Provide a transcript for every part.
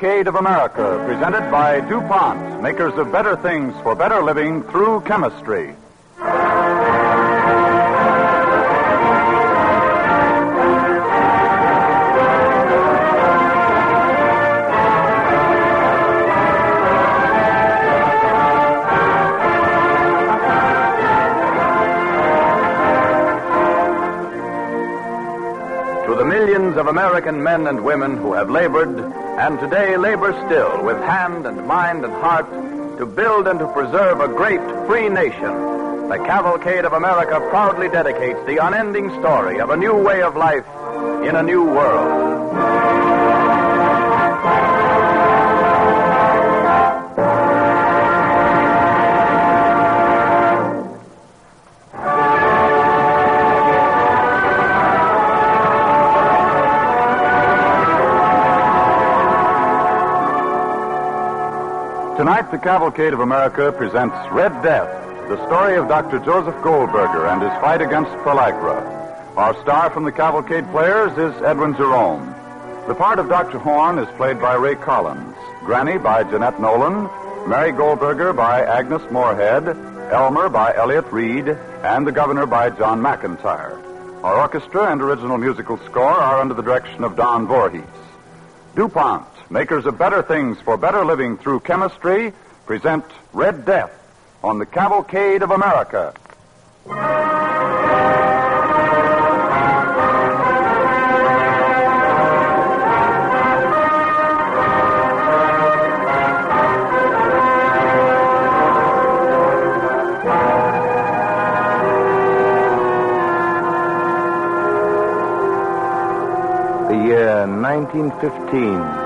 The of America, presented by DuPont, makers of better things for better living through chemistry. To the millions of American men and women who have labored, and today labor still, with hand and mind and heart, to build and to preserve a great free nation, the Cavalcade of America proudly dedicates the unending story of a new way of life in a new world. Tonight, the Cavalcade of America presents Red Death, the story of Dr. Joseph Goldberger and his fight against pellagra. Our star from the Cavalcade players is Edwin Jerome. The part of Dr. Horn is played by Ray Collins, Granny by Jeanette Nolan, Mary Goldberger by Agnes Moorehead, Elmer by Elliott Reid, and the Governor by John McIntyre. Our orchestra and original musical score are under the direction of Don Voorhees. DuPont, makers of better things for better living through chemistry, present Red Death on the Cavalcade of America. The year 1915.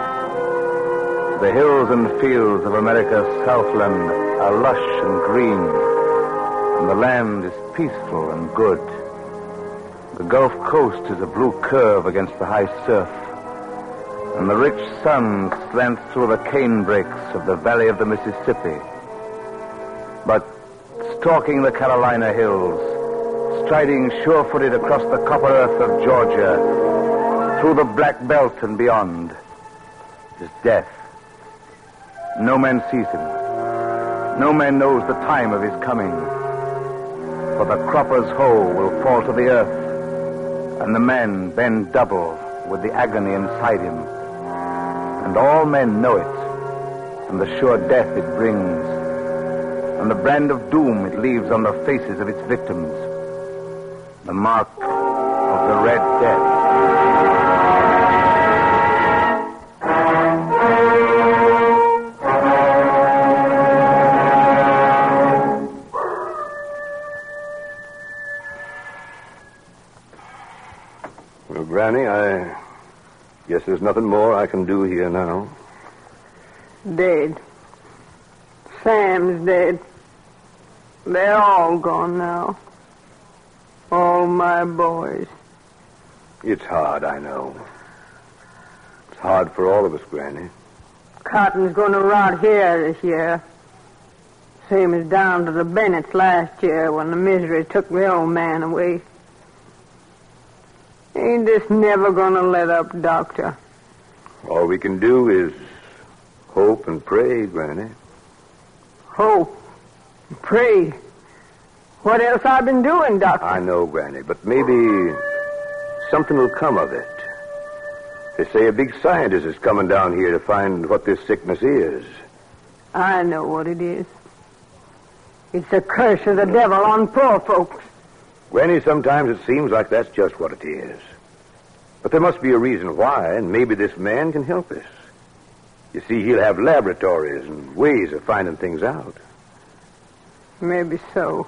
The hills and fields of America's Southland are lush and green, and the land is peaceful and good. The Gulf Coast is a blue curve against the high surf, and the rich sun slants through the cane brakes of the valley of the Mississippi. But stalking the Carolina hills, striding sure-footed across the copper earth of Georgia, through the black belt and beyond, is death. No man sees him. No man knows the time of his coming. For the cropper's hoe will fall to the earth, and the man bend double with the agony inside him. And all men know it, and the sure death it brings, and the brand of doom it leaves on the faces of its victims. The mark of the Red Death. There's nothing more I can do here now. Dead. Sam's dead. They're all gone now. All my boys. It's hard, I know. It's hard for all of us, Granny. Cotton's going to rot here this year. Same as down to the Bennetts last year when the misery took the old man away. Ain't this never gonna let up, Doctor? All we can do is hope and pray, Granny. Hope. Pray. What else have I been doing, Doctor? I know, Granny, but maybe something will come of it. They say a big scientist is coming down here to find what this sickness is. I know what it is. It's a curse of the devil on poor folks. Granny, sometimes it seems like that's just what it is. But there must be a reason why, and maybe this man can help us. You see, he'll have laboratories and ways of finding things out. Maybe so.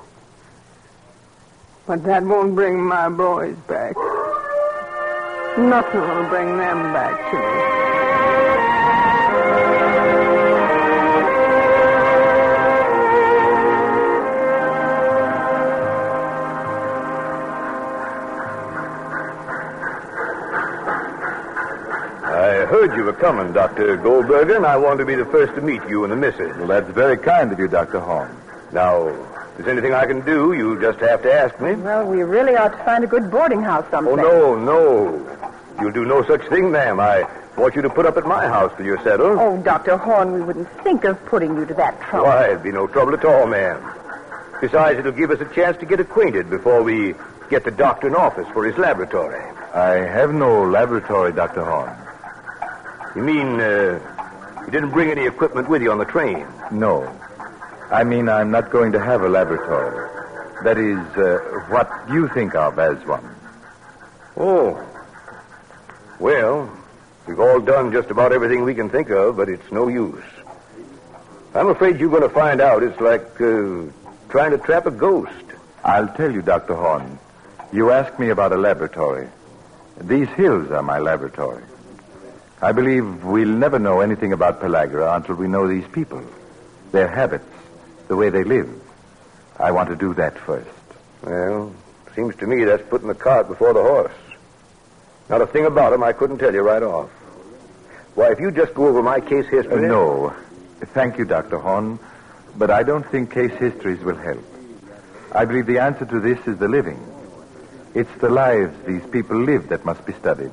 But that won't bring my boys back. Nothing will bring them back to me. Heard you were coming, Dr. Goldberger, and I wanted to be the first to meet you and the missus. Well, that's very kind of you, Dr. Horn. Now, if there's anything I can do, you just have to ask me. Well, we really ought to find a good boarding house Oh, no, no. You'll do no such thing, ma'am. I want you to put up at my house till you're settled. Oh, Dr. Horn, we wouldn't think of putting you to that trouble. Why, it'd be no trouble at all, ma'am. Besides, it'll give us a chance to get acquainted before we get the doctor in office for his laboratory. I have no laboratory, Dr. Horn. You mean, uh, you didn't bring any equipment with you on the train? No. I mean, I'm not going to have a laboratory. That is, uh, what you think of as one. Oh. Well, we've all done just about everything we can think of, but it's no use. I'm afraid you're going to find out it's like uh, trying to trap a ghost. I'll tell you, Dr. Horn. You asked me about a laboratory. These hills are my laboratory. I believe we'll never know anything about Pellagra until we know these people, their habits, the way they live. I want to do that first. Well, seems to me that's putting the cart before the horse. Not a thing about him I couldn't tell you right off. Why, if you just go over my case Uh, history. no. Thank you, Dr. Horn, but I don't think case histories will help. I believe the answer to this is the living. It's the lives these people live that must be studied,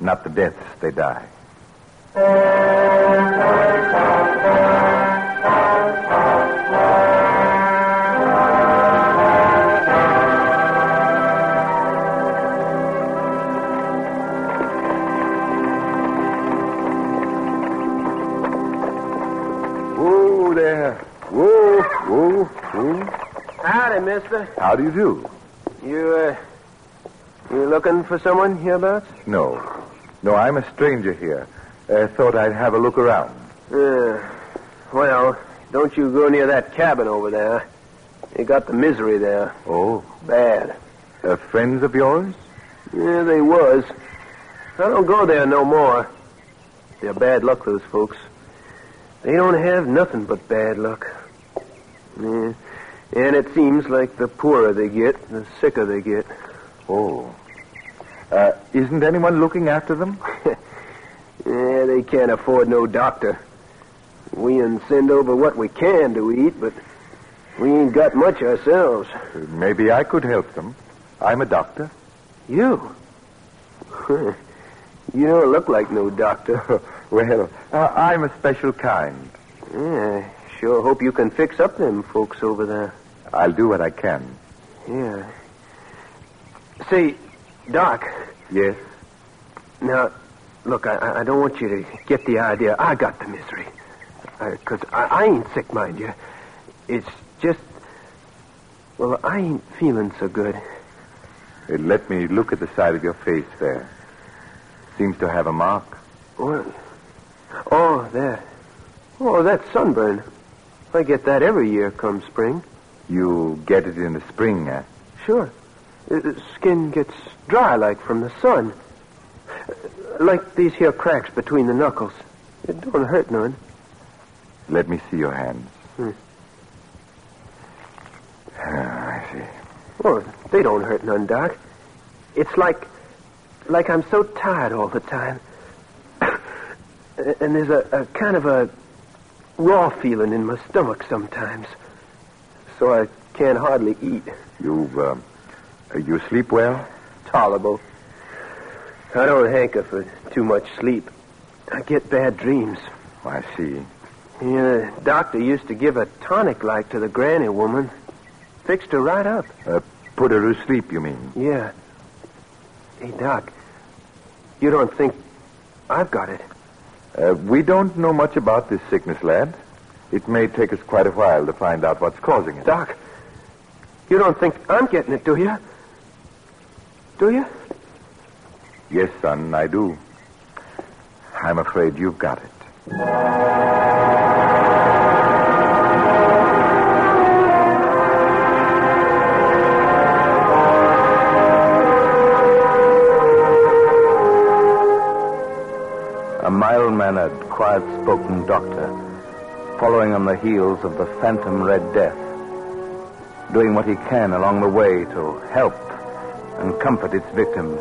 not the deaths they die. Whoa there. Whoa, whoa, whoa. Howdy, mister. How do you do? You, uh, you looking for someone hereabouts? No. No, I'm a stranger here. Uh, thought I'd have a look around. Uh, well, don't you go near that cabin over there. You got the misery there. Oh, Bad. uh, friends of yours? Yeah, they was. I don't go there no more. They're bad luck, those folks. They don't have nothing but bad luck. Yeah. And it seems like the poorer they get, the sicker they get. Oh. Uh, isn't anyone looking after them? Yeah, they can't afford no doctor. We can send over what we can to eat, but we ain't got much ourselves. Maybe I could help them. I'm a doctor. You? you don't look like no doctor. Well, uh, I'm a special kind. Yeah, sure hope you can fix up them folks over there. I'll do what I can. Yeah. Say, Doc, Yes? now, look, I, I don't want you to get the idea I got the misery. Because I, I ain't sick, mind you. It's just, well, I ain't feeling so good. Uh, let me look at the side of your face there. Seems to have a mark. What? Oh, there. Oh, that's sunburn. I get that every year come spring. You get it in the spring, eh? Sure. Uh, skin gets dry like from the sun. Uh, Like these here cracks between the knuckles. It don't hurt none. Let me see your hands. Hmm. Ah, I see. Oh, they don't hurt none, Doc. It's like, like I'm so tired all the time. and there's a, a kind of a, raw feeling in my stomach sometimes. So I can't hardly eat. You, uh, you sleep well? Tolerable. I don't hanker for too much sleep. I get bad dreams. I see. Yeah, the doctor used to give a tonic like to the granny woman. Fixed her right up. Uh, put her to sleep, you mean? Yeah. Hey, Doc, you don't think I've got it? Uh, we don't know much about this sickness, lad. It may take us quite a while to find out what's causing it. Doc, you don't think I'm getting it, do you? Do you? Yes, son, I do. I'm afraid you've got it. A mild mannered, quiet spoken doctor, following on the heels of the phantom Red Death, doing what he can along the way to help and comfort its victims.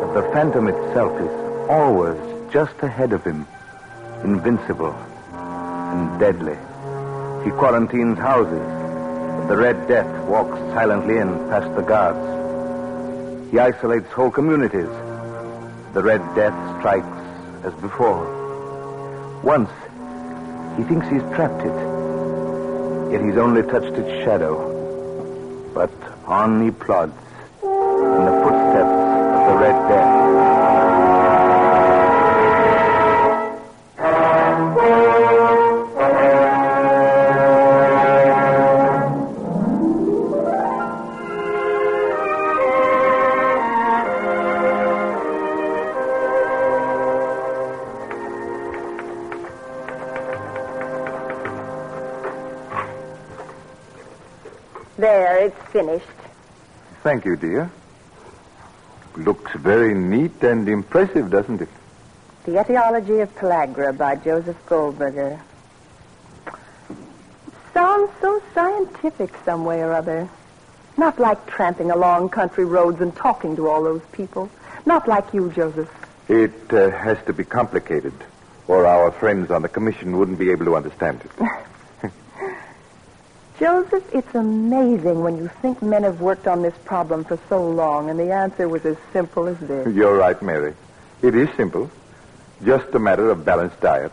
But the phantom itself is always just ahead of him, invincible and deadly. He quarantines houses, but the Red Death walks silently in past the guards. He isolates whole communities. The Red Death strikes as before. Once, he thinks he's trapped it, yet he's only touched its shadow. But on he plods There, it's finished. Thank you, dear. Looks very neat and impressive, doesn't it? The Etiology of Pellagra by Joseph Goldberger. Sounds so scientific some way or other. Not like tramping along country roads and talking to all those people. Not like you, Joseph. It uh, has to be complicated, or our friends on the commission wouldn't be able to understand it. Joseph, it's amazing when you think men have worked on this problem for so long, and the answer was as simple as this. You're right, Mary. It is simple. Just a matter of balanced diet,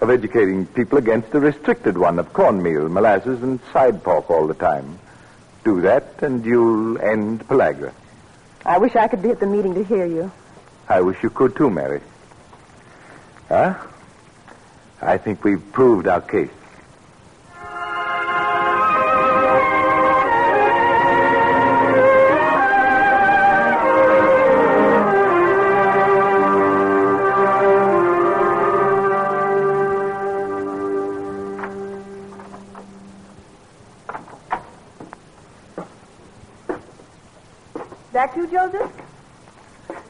of educating people against a restricted one of cornmeal, molasses, and side pork all the time. Do that, and you'll end pellagra. I wish I could be at the meeting to hear you. I wish you could too, Mary. Huh? I think we've proved our case.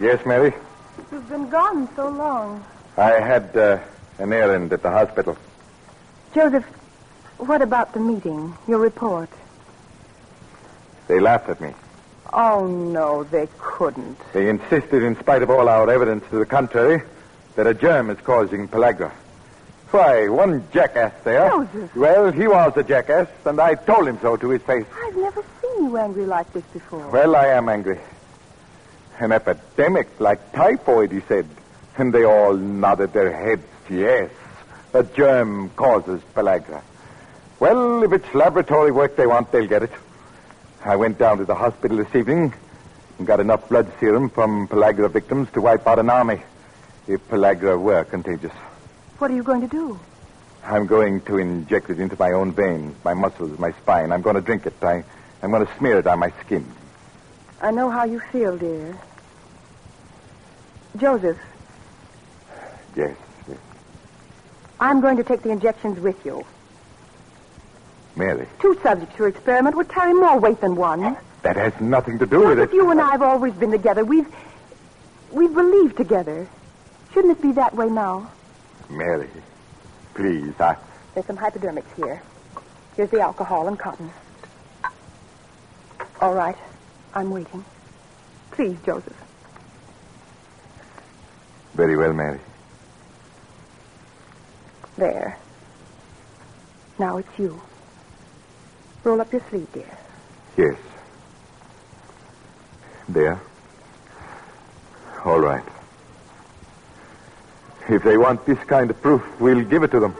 Yes, Mary? You've been gone so long. I had uh, an errand at the hospital. Joseph, what about the meeting? Your report? They laughed at me. Oh, no, they couldn't. They insisted, in spite of all our evidence to the contrary, that a germ is causing pellagra. Why, one jackass there. Joseph. Well, he was a jackass, and I told him so to his face. I've never seen you angry like this before. Well, I am angry. An epidemic like typhoid, he said. And they all nodded their heads. Yes, a germ causes pellagra. Well, if it's laboratory work they want, they'll get it. I went down to the hospital this evening and got enough blood serum from pellagra victims to wipe out an army if pellagra were contagious. What are you going to do? I'm going to inject it into my own veins, my muscles, my spine. I'm going to drink it. I, I'm going to smear it on my skin. I know how you feel, dear. Joseph, Yes, yes. I'm going to take the injections with you. Mary, Two subjects for experiment would carry more weight than one. that has nothing to do with it. you and I have always been together. We've we've believed together. Shouldn't it be that way now? Mary, please, I. There's some hypodermics here. Here's the alcohol and cotton. All right. I'm waiting. Please, Joseph. Very well, Mary. There. Now it's you. Roll up your sleeve, dear. Yes. There. All right. If they want this kind of proof, we'll give it to them.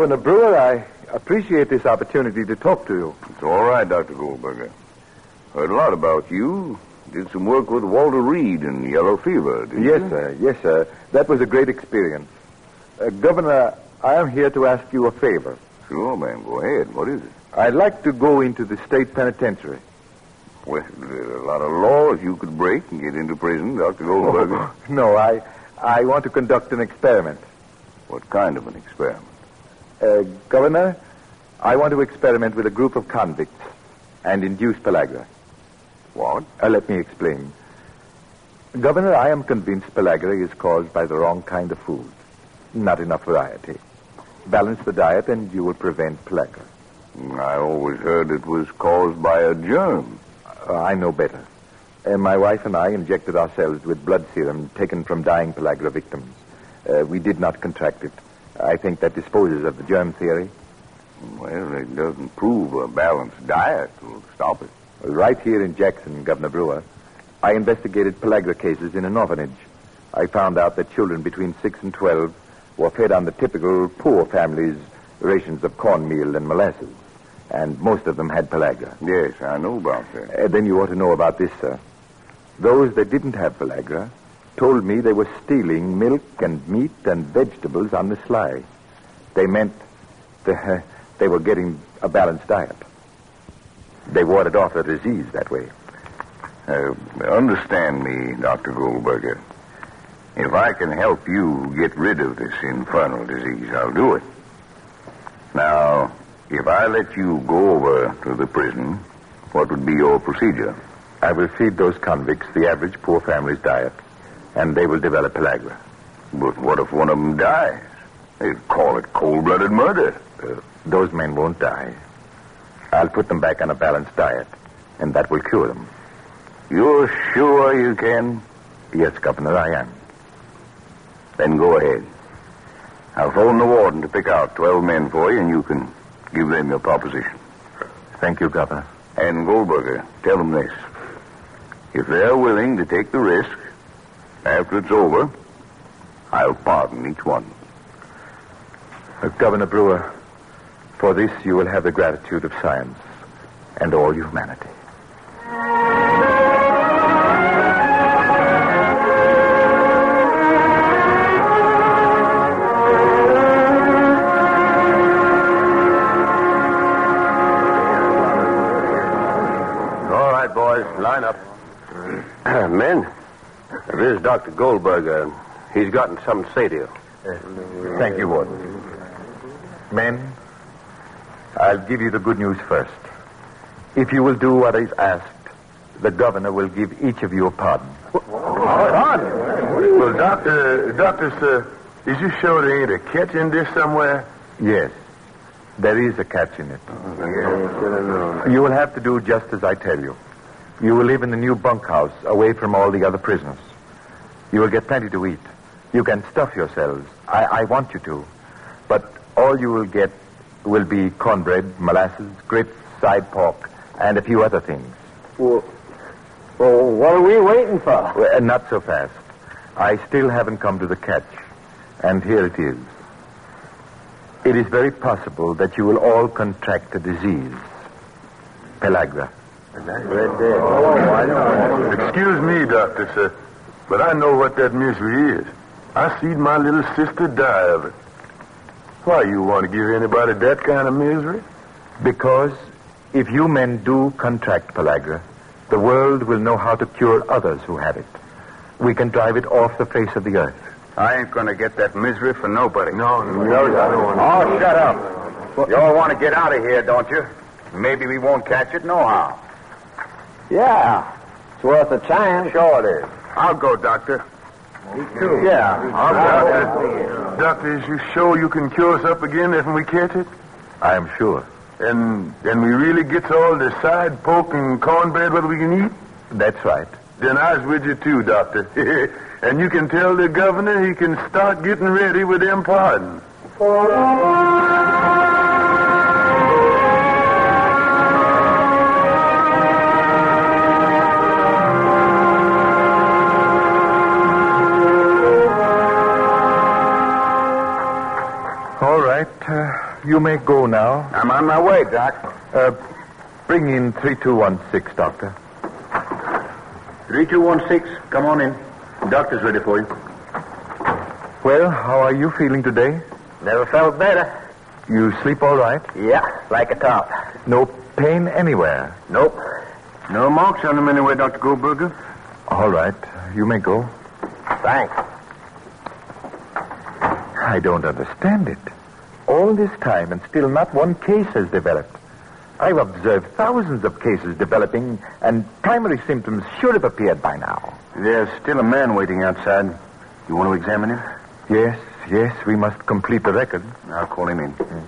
Governor Brewer, I appreciate this opportunity to talk to you. It's all right, Dr. Goldberger. Heard a lot about you. Did some work with Walter Reed in yellow fever, did Yes, you? sir. Yes, sir. That was a great experience. Uh, Governor, I am here to ask you a favor. Sure, man. Go ahead. What is it? I'd like to go into the state penitentiary. Well, there are a lot of laws you could break and get into prison, Dr. Goldberger. No, I, I want to conduct an experiment. What kind of an experiment? Uh, Governor, I want to experiment with a group of convicts and induce pellagra. What? Uh, let me explain. Governor, I am convinced pellagra is caused by the wrong kind of food. Not enough variety. Balance the diet and you will prevent pellagra. I always heard it was caused by a germ. Uh, I know better. Uh, my wife and I injected ourselves with blood serum taken from dying pellagra victims. Uh, we did not contract it. I think that disposes of the germ theory. Well, it doesn't prove a balanced diet will stop it. Right here in Jackson, Governor Brewer, I investigated pellagra cases in an orphanage. I found out that children between 6 and 12 were fed on the typical poor families' rations of cornmeal and molasses. And most of them had pellagra. Yes, I know about that. Uh, then you ought to know about this, sir. Those that didn't have pellagra told me they were stealing milk and meat and vegetables on the sly. They meant the, they were getting a balanced diet. They warded off the disease that way. Uh, understand me, Dr. Goldberger. If I can help you get rid of this infernal disease, I'll do it. Now, if I let you go over to the prison, what would be your procedure? I will feed those convicts the average poor family's diet, and they will develop pellagra. But what if one of them dies? They'd call it cold-blooded murder. Uh, those men won't die. I'll put them back on a balanced diet, and that will cure them. You're sure you can? Yes, Governor, I am. Then go ahead. I'll phone the warden to pick out 12 men for you, and you can give them your proposition. Thank you, Governor. And Goldberger, tell them this. If they're willing to take the risk, after it's over, I'll pardon each one. Uh, Governor Brewer, for this you will have the gratitude of science and all humanity. Dr. Goldberger. Uh, he's gotten something to say to you. Uh, thank you, Warden. Men, I'll give you the good news first. If you will do what is asked, the governor will give each of you a pardon. Pardon? Well, Doctor, Doctor, sir, is you sure there ain't a catch in this somewhere? Yes, there is a catch in it. You will have to do just as I tell you. You will live in the new bunkhouse, away from all the other prisoners. You will get plenty to eat. You can stuff yourselves. I, I want you to. But all you will get will be cornbread, molasses, grits, side pork, and a few other things. Well, well what are we waiting for? Well, uh, not so fast. I still haven't come to the catch. And here it is. It is very possible that you will all contract a disease. Pellagra. Right there. Oh, I know. Excuse me, Doctor, sir, but I know what that misery is. I seen my little sister die of it. Why you want to give anybody that kind of misery? Because if you men do contract pellagra, the world will know how to cure others who have it. We can drive it off the face of the earth. I ain't gonna get that misery for nobody. No, no, no, I don't want Oh, shut up. You all want to get out of here, don't you? Maybe we won't catch it nohow. Yeah. It's worth a chance. Sure it is. I'll go, Doctor. Yeah. I'll Doctor, doctor, is you sure you can cure us up again if we catch it? I am sure. And and we really gets all the side pork and cornbread what we can eat? That's right. Then I's with you too, Doctor. and you can tell the governor he can start getting ready with them pardons. You may go now. I'm on my way, Doc. Uh, bring in 3216, Doctor. 3216, come on in. Doctor's ready for you. Well, how are you feeling today? Never felt better. You sleep all right? Yeah, like a top. No pain anywhere? Nope. No marks on him anywhere, Dr. Goldberger. All right. You may go. Thanks. I don't understand it. All this time and still not one case has developed. I've observed thousands of cases developing, and primary symptoms should have appeared by now. There's still a man waiting outside. You want to examine him? Yes, yes, we must complete the record. I'll call him in. Mm.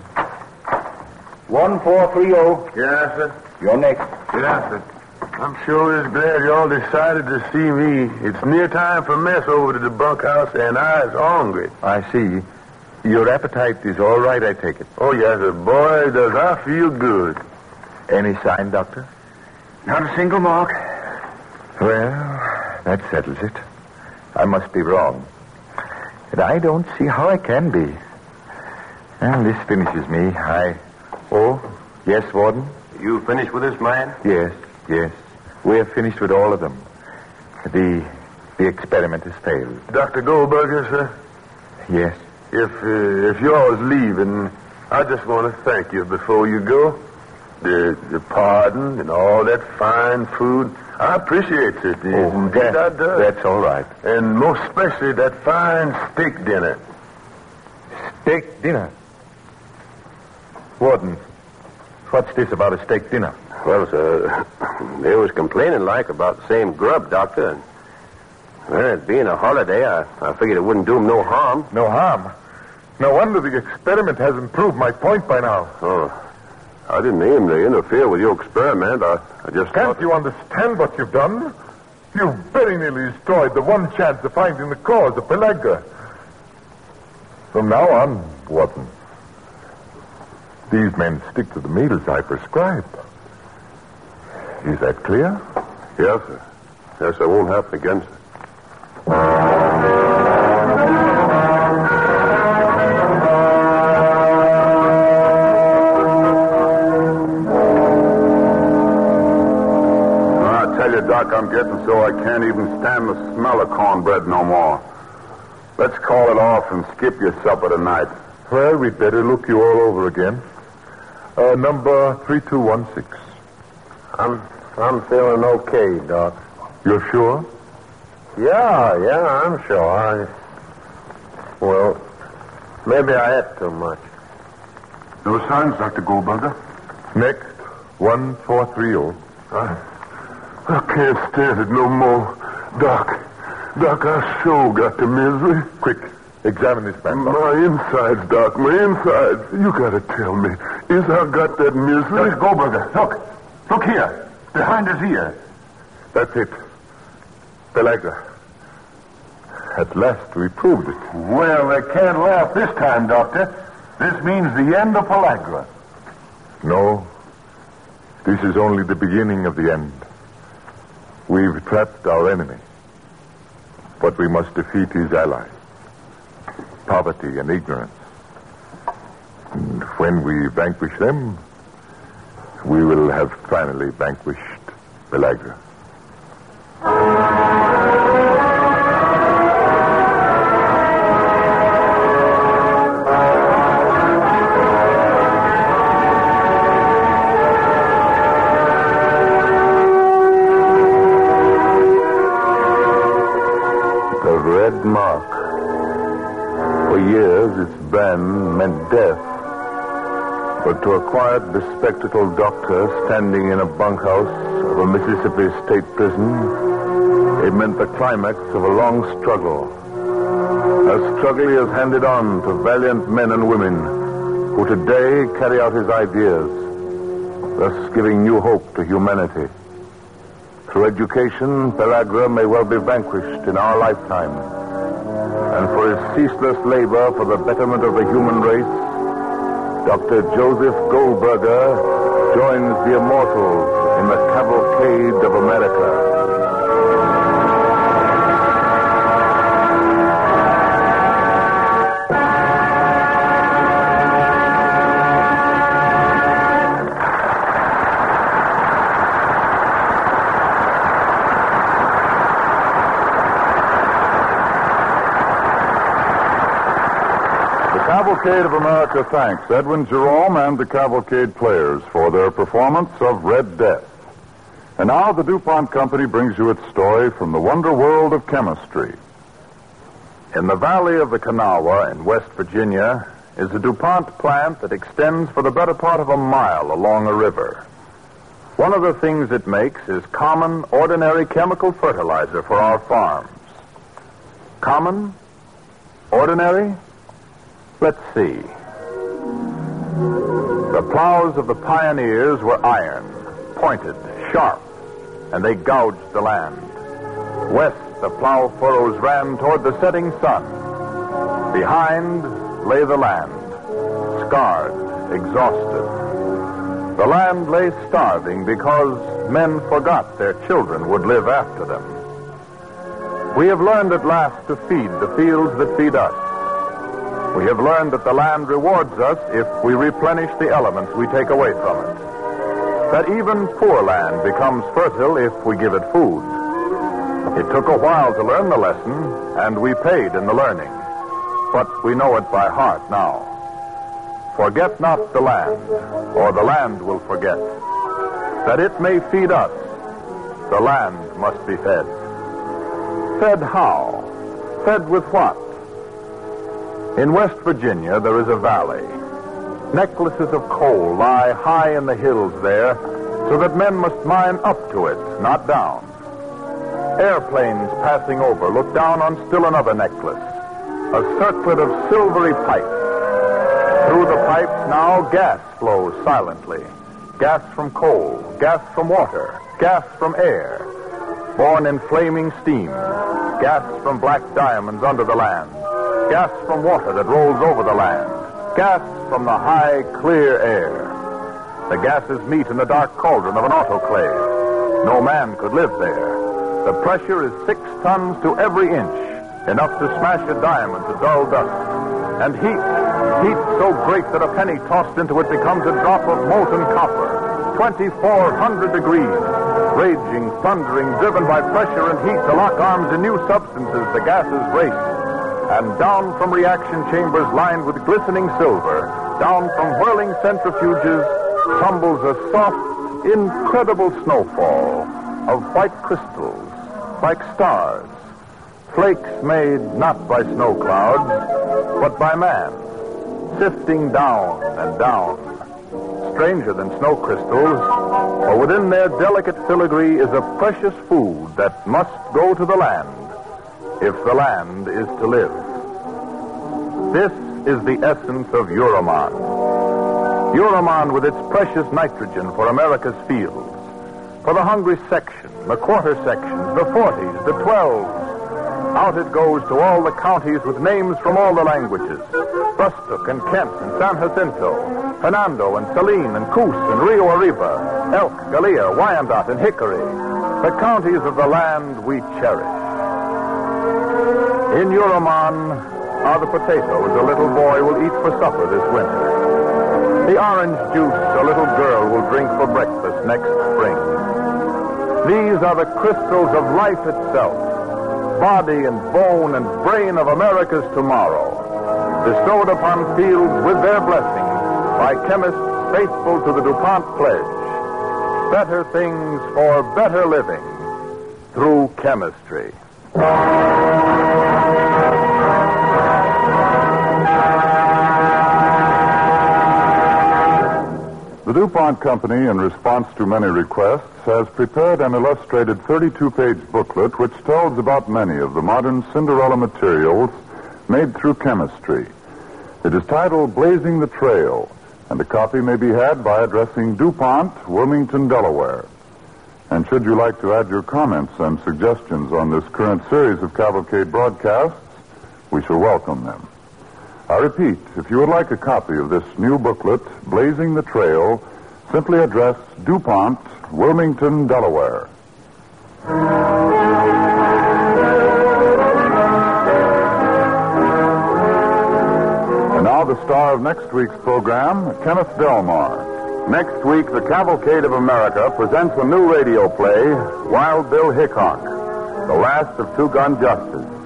1430. Yes, sir. You're next. Yes, sir. I'm sure is glad y'all decided to see me. It's near time for mess over to the bunkhouse, and I's hungry. I see. Your appetite is all right, I take it. Oh, yes, sir. Boy, does I feel good. Any sign, Doctor? Not a single mark. Well, that settles it. I must be wrong. And I don't see how I can be. And this finishes me. I. Oh, yes, Warden? You finished with this man? Yes, yes. We're finished with all of them. The the experiment has failed. Dr. Goldberger, sir, Yes. If uh, if y'all's leaving, I just want to thank you before you go. The the pardon and all that fine food. I appreciate it. Oh, Indeed, that- I do. that's all right. And most especially that fine steak dinner. Steak dinner. Warden, what's this about a steak dinner? Well, sir, they was complaining like about the same grub, Doctor. And, well, it being a holiday, I, I figured it wouldn't do 'em no harm. No harm. No wonder the experiment hasn't proved my point by now. Oh, I didn't aim to interfere with your experiment. I, I just Can't you understand what you've done? You've very nearly destroyed the one chance of finding the cause of pellagra. From now on, Watson, these men stick to the meals I prescribe. Is that clear? Yes, sir. Yes, that won't happen again, sir. Doc, I'm getting so I can't even stand the smell of cornbread no more. Let's call it off and skip your supper tonight. Well, we'd better look you all over again. Uh, number 3216. I'm, I'm feeling okay, Doc. You're sure? Yeah, yeah, I'm sure. I, well, maybe I ate too much. No signs, Dr. Goldberger. Next, 1430. I, I can't stand it no more. Doc, Doc, I sure got the misery. Quick, examine this man. My insides, Doc, my insides. You gotta tell me, is I got that misery? Dr. Goldberger, look. Look here. Behind his ear. That's it. Pellagra. At last we proved it. Well, they can't laugh this time, Doctor. This means the end of pellagra. No. This is only the beginning of the end. We've trapped our enemy. But we must defeat his allies. Poverty and ignorance. And when we vanquish them, we will have finally vanquished Pellagra. To a quiet, bespectacled doctor standing in a bunkhouse of a Mississippi state prison, it meant the climax of a long struggle. A struggle he has handed on to valiant men and women who today carry out his ideas thus giving new hope to humanity. Through education, Pellagra may well be vanquished in our lifetime. And for his ceaseless labor for the betterment of the human race, Dr. Joseph Goldberger joins the immortals in the cavalcade of America. Cavalcade of America thanks Edwin Jerome and the Cavalcade players for their performance of Red Death. And now the DuPont Company brings you its story from the wonder world of chemistry. In the valley of the Kanawha in West Virginia is a DuPont plant that extends for the better part of a mile along a river. One of the things it makes is common, ordinary chemical fertilizer for our farms. Common? Ordinary? Let's see. The plows of the pioneers were iron, pointed, sharp, and they gouged the land. West, the plow furrows ran toward the setting sun. Behind lay the land, scarred, exhausted. The land lay starving because men forgot their children would live after them. We have learned at last to feed the fields that feed us. We have learned that the land rewards us if we replenish the elements we take away from it. That even poor land becomes fertile if we give it food. It took a while to learn the lesson, and we paid in the learning. But we know it by heart now. Forget not the land, or the land will forget. That it may feed us, the land must be fed. Fed how? Fed with what? In West Virginia, there is a valley. Necklaces of coal lie high in the hills there, so that men must mine up to it, not down. Airplanes passing over look down on still another necklace, a circlet of silvery pipes. Through the pipes now gas flows silently. Gas from coal, gas from water, gas from air, born in flaming steam, gas from black diamonds under the land gas from water that rolls over the land, gas from the high, clear air. The gases meet in the dark cauldron of an autoclave. No man could live there. The pressure is six tons to every inch, enough to smash a diamond to dull dust. And heat, heat so great that a penny tossed into it becomes a drop of molten copper. 2,400 degrees. Raging, thundering, driven by pressure and heat to lock arms in new substances, the gases race and down from reaction chambers lined with glistening silver, down from whirling centrifuges, tumbles a soft, incredible snowfall of white crystals, like stars, flakes made not by snow clouds, but by man, sifting down and down. Stranger than snow crystals, for within their delicate filigree is a precious food that must go to the land if the land is to live. This is the essence of Uramon. Uramon with its precious nitrogen for America's fields. For the hungry section, the quarter sections, the 40s, the 12s. Out it goes to all the counties with names from all the languages. Brustok and Kent and San Jacinto, Hernando and Saline and Coos and Rio Arriba, Elk, Gallia, Wyandotte and Hickory. The counties of the land we cherish. In Uramon are the potatoes a little boy will eat for supper this winter. The orange juice a little girl will drink for breakfast next spring. These are the crystals of life itself, body and bone and brain of America's tomorrow, bestowed upon fields with their blessing by chemists faithful to the DuPont pledge. Better things for better living through chemistry. DuPont Company, in response to many requests, has prepared an illustrated 32-page booklet which tells about many of the modern Cinderella materials made through chemistry. It is titled Blazing the Trail And a copy may be had by addressing DuPont, Wilmington, Delaware. And should you like to add your comments and suggestions on this current series of Cavalcade broadcasts, we shall welcome them. I repeat, if you would like a copy of this new booklet, Blazing the Trail, simply address DuPont, Wilmington, Delaware. And now the star of next week's program, Kenneth Delmar. Next week, the Cavalcade of America presents a new radio play, Wild Bill Hickok, the last of Two Gun Justice,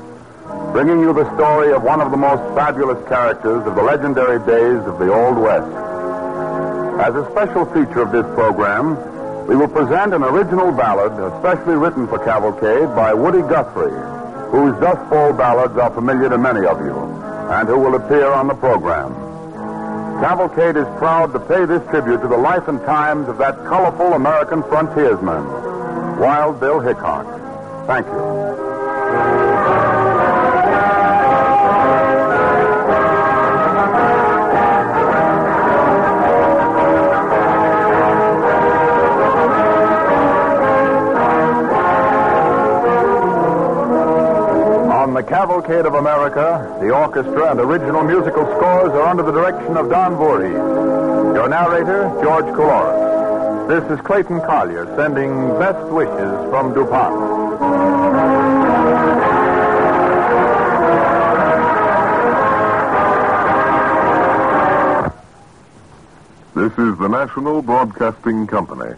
bringing you the story of one of the most fabulous characters of the legendary days of the Old West. As a special feature of this program, we will present an original ballad especially written for Cavalcade by Woody Guthrie, whose Dust Bowl ballads are familiar to many of you, and who will appear on the program. Cavalcade is proud to pay this tribute to the life and times of that colorful American frontiersman, Wild Bill Hickok. Thank you. Cavalcade of America, the orchestra and original musical scores are under the direction of Don Voorhees. Your narrator, George Coulouris. This is Clayton Collyer sending best wishes from DuPont. This is the National Broadcasting Company.